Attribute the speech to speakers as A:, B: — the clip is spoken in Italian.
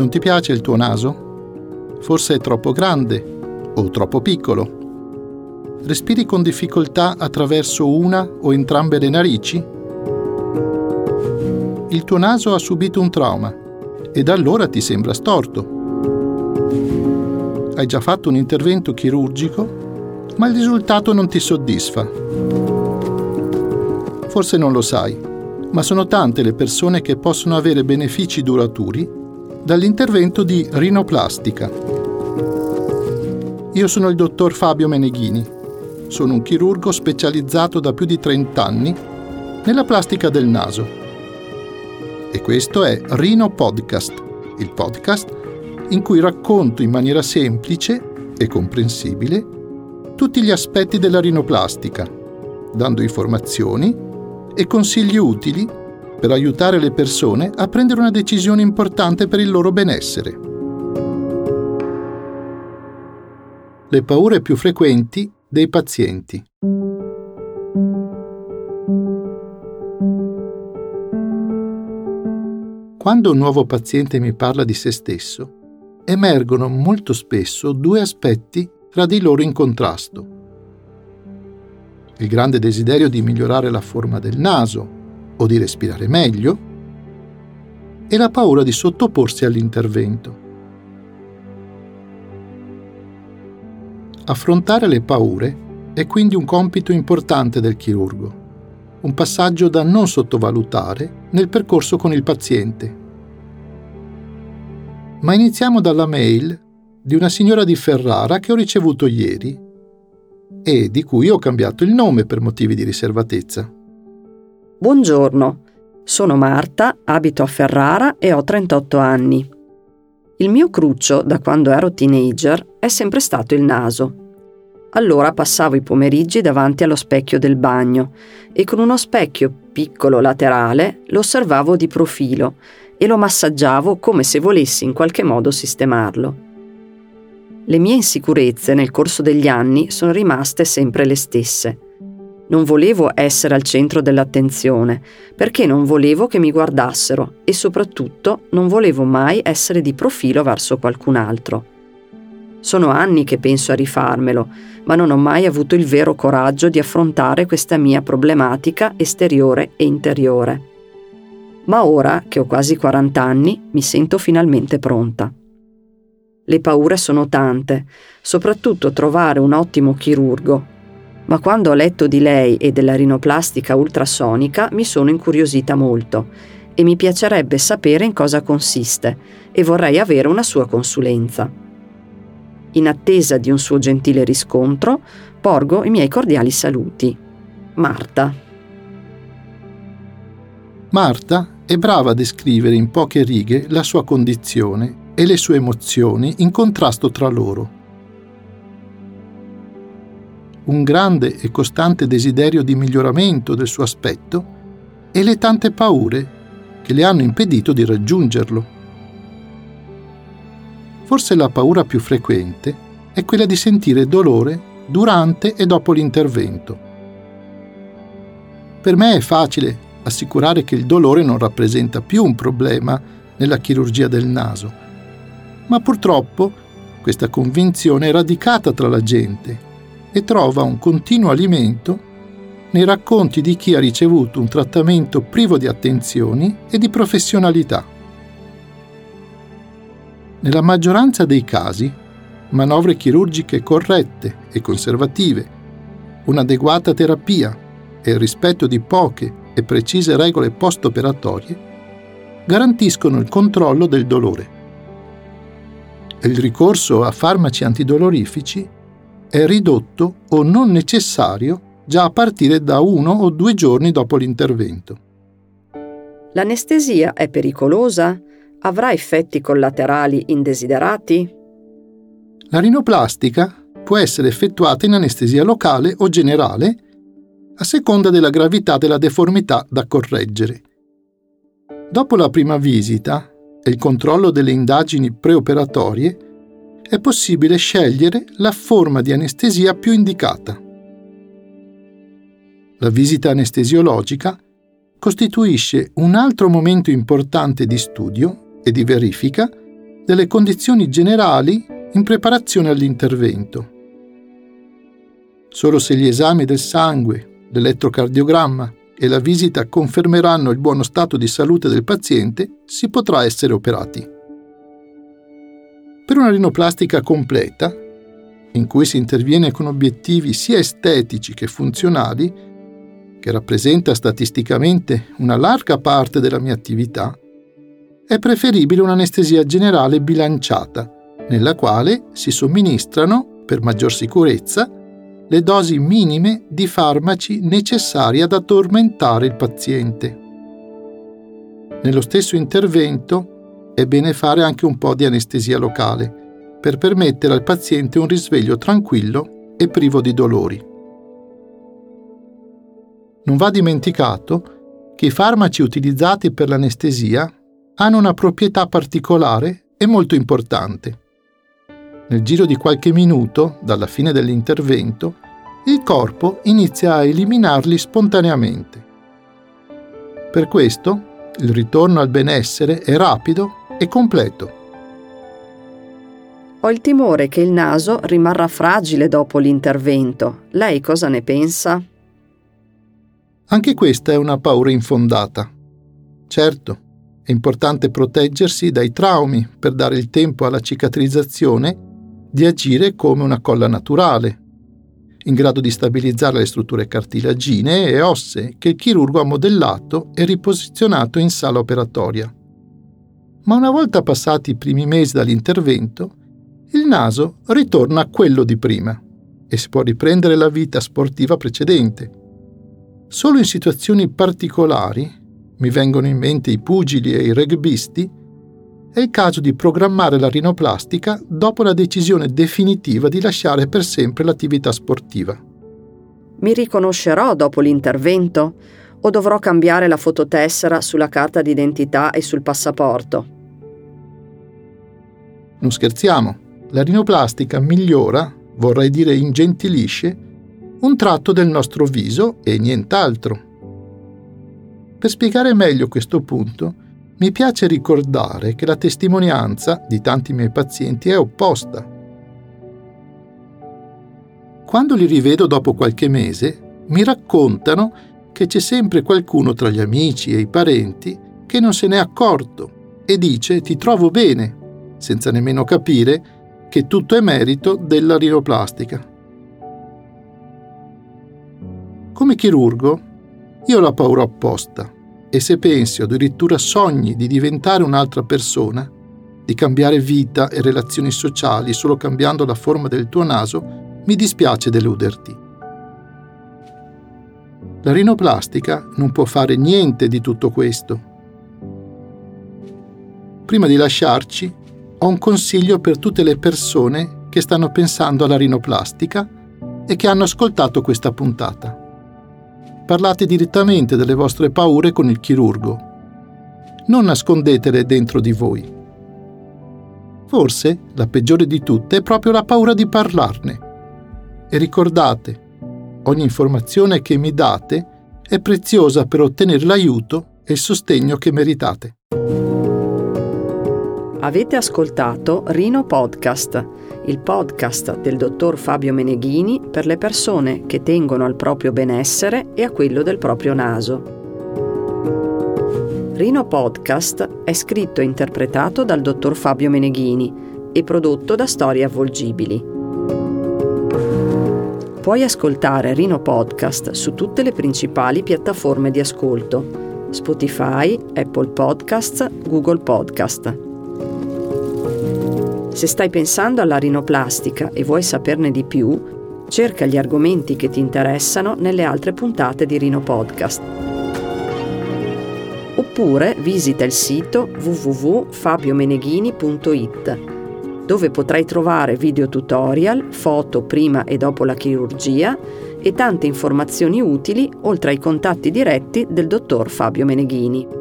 A: Non ti piace il tuo naso? Forse è troppo grande o troppo piccolo? Respiri con difficoltà attraverso una o entrambe le narici? Il tuo naso ha subito un trauma e da allora ti sembra storto. Hai già fatto un intervento chirurgico, ma il risultato non ti soddisfa. Forse non lo sai, ma sono tante le persone che possono avere benefici duraturi dall'intervento di rinoplastica. Io sono il dottor Fabio Meneghini sono un chirurgo specializzato da più di 30 anni nella plastica del naso. E questo è Rino Podcast, il podcast in cui racconto in maniera semplice e comprensibile tutti gli aspetti della rinoplastica, dando informazioni e consigli utili per aiutare le persone a prendere una decisione importante per il loro benessere. Le paure più frequenti dei pazienti. Quando un nuovo paziente mi parla di se stesso, emergono molto spesso due aspetti tra di loro in contrasto. Il grande desiderio di migliorare la forma del naso o di respirare meglio e la paura di sottoporsi all'intervento. Affrontare le paure è quindi un compito importante del chirurgo, un passaggio da non sottovalutare nel percorso con il paziente. Ma iniziamo dalla mail di una signora di Ferrara che ho ricevuto ieri e di cui ho cambiato il nome per motivi di riservatezza.
B: Buongiorno, sono Marta, abito a Ferrara e ho 38 anni. Il mio cruccio, da quando ero teenager, è sempre stato il naso. Allora passavo i pomeriggi davanti allo specchio del bagno e con uno specchio piccolo laterale lo osservavo di profilo e lo massaggiavo come se volessi in qualche modo sistemarlo. Le mie insicurezze nel corso degli anni sono rimaste sempre le stesse. Non volevo essere al centro dell'attenzione, perché non volevo che mi guardassero e soprattutto non volevo mai essere di profilo verso qualcun altro. Sono anni che penso a rifarmelo, ma non ho mai avuto il vero coraggio di affrontare questa mia problematica esteriore e interiore. Ma ora, che ho quasi 40 anni, mi sento finalmente pronta. Le paure sono tante, soprattutto trovare un ottimo chirurgo, ma quando ho letto di lei e della rinoplastica ultrasonica mi sono incuriosita molto e mi piacerebbe sapere in cosa consiste e vorrei avere una sua consulenza. In attesa di un suo gentile riscontro, porgo i miei cordiali saluti. Marta.
A: Marta è brava a descrivere in poche righe la sua condizione e le sue emozioni in contrasto tra loro un grande e costante desiderio di miglioramento del suo aspetto e le tante paure che le hanno impedito di raggiungerlo. Forse la paura più frequente è quella di sentire dolore durante e dopo l'intervento. Per me è facile assicurare che il dolore non rappresenta più un problema nella chirurgia del naso, ma purtroppo questa convinzione è radicata tra la gente e trova un continuo alimento nei racconti di chi ha ricevuto un trattamento privo di attenzioni e di professionalità. Nella maggioranza dei casi, manovre chirurgiche corrette e conservative, un'adeguata terapia e il rispetto di poche e precise regole post-operatorie garantiscono il controllo del dolore. Il ricorso a farmaci antidolorifici è ridotto o non necessario già a partire da uno o due giorni dopo l'intervento.
B: L'anestesia è pericolosa? Avrà effetti collaterali indesiderati?
A: La rinoplastica può essere effettuata in anestesia locale o generale a seconda della gravità della deformità da correggere. Dopo la prima visita e il controllo delle indagini preoperatorie, è possibile scegliere la forma di anestesia più indicata. La visita anestesiologica costituisce un altro momento importante di studio e di verifica delle condizioni generali in preparazione all'intervento. Solo se gli esami del sangue, l'elettrocardiogramma e la visita confermeranno il buono stato di salute del paziente, si potrà essere operati. Per una rinoplastica completa, in cui si interviene con obiettivi sia estetici che funzionali, che rappresenta statisticamente una larga parte della mia attività, è preferibile un'anestesia generale bilanciata, nella quale si somministrano, per maggior sicurezza, le dosi minime di farmaci necessarie ad addormentare il paziente. Nello stesso intervento è bene fare anche un po' di anestesia locale per permettere al paziente un risveglio tranquillo e privo di dolori. Non va dimenticato che i farmaci utilizzati per l'anestesia hanno una proprietà particolare e molto importante. Nel giro di qualche minuto, dalla fine dell'intervento, il corpo inizia a eliminarli spontaneamente. Per questo, il ritorno al benessere è rapido e completo.
B: Ho il timore che il naso rimarrà fragile dopo l'intervento. Lei cosa ne pensa?
A: Anche questa è una paura infondata. Certo, è importante proteggersi dai traumi per dare il tempo alla cicatrizzazione di agire come una colla naturale, in grado di stabilizzare le strutture cartilaginee e ossee che il chirurgo ha modellato e riposizionato in sala operatoria. Ma una volta passati i primi mesi dall'intervento, il naso ritorna a quello di prima e si può riprendere la vita sportiva precedente. Solo in situazioni particolari, mi vengono in mente i pugili e i rugbisti, è il caso di programmare la rinoplastica dopo la decisione definitiva di lasciare per sempre l'attività sportiva.
B: Mi riconoscerò dopo l'intervento o dovrò cambiare la fototessera sulla carta d'identità e sul passaporto?
A: Non scherziamo, la rinoplastica migliora, vorrei dire ingentilisce, un tratto del nostro viso e nient'altro. Per spiegare meglio questo punto, mi piace ricordare che la testimonianza di tanti miei pazienti è opposta. Quando li rivedo dopo qualche mese, mi raccontano che c'è sempre qualcuno tra gli amici e i parenti che non se n'è accorto e dice ti trovo bene, senza nemmeno capire che tutto è merito della rinoplastica. Come chirurgo, io ho la paura opposta e se pensi o addirittura sogni di diventare un'altra persona, di cambiare vita e relazioni sociali solo cambiando la forma del tuo naso, mi dispiace deluderti. La rinoplastica non può fare niente di tutto questo. Prima di lasciarci, ho un consiglio per tutte le persone che stanno pensando alla rinoplastica e che hanno ascoltato questa puntata parlate direttamente delle vostre paure con il chirurgo. Non nascondetele dentro di voi. Forse la peggiore di tutte è proprio la paura di parlarne. E ricordate, ogni informazione che mi date è preziosa per ottenere l'aiuto e il sostegno che meritate.
B: Avete ascoltato Rino Podcast, il podcast del dottor Fabio Meneghini per le persone che tengono al proprio benessere e a quello del proprio naso. Rino Podcast è scritto e interpretato dal dottor Fabio Meneghini e prodotto da Storie Avvolgibili. Puoi ascoltare Rino Podcast su tutte le principali piattaforme di ascolto, Spotify, Apple Podcasts, Google Podcast. Se stai pensando alla rinoplastica e vuoi saperne di più, cerca gli argomenti che ti interessano nelle altre puntate di Rino Podcast. Oppure visita il sito www.fabiomeneghini.it dove potrai trovare video tutorial, foto prima e dopo la chirurgia e tante informazioni utili oltre ai contatti diretti del dottor Fabio Meneghini.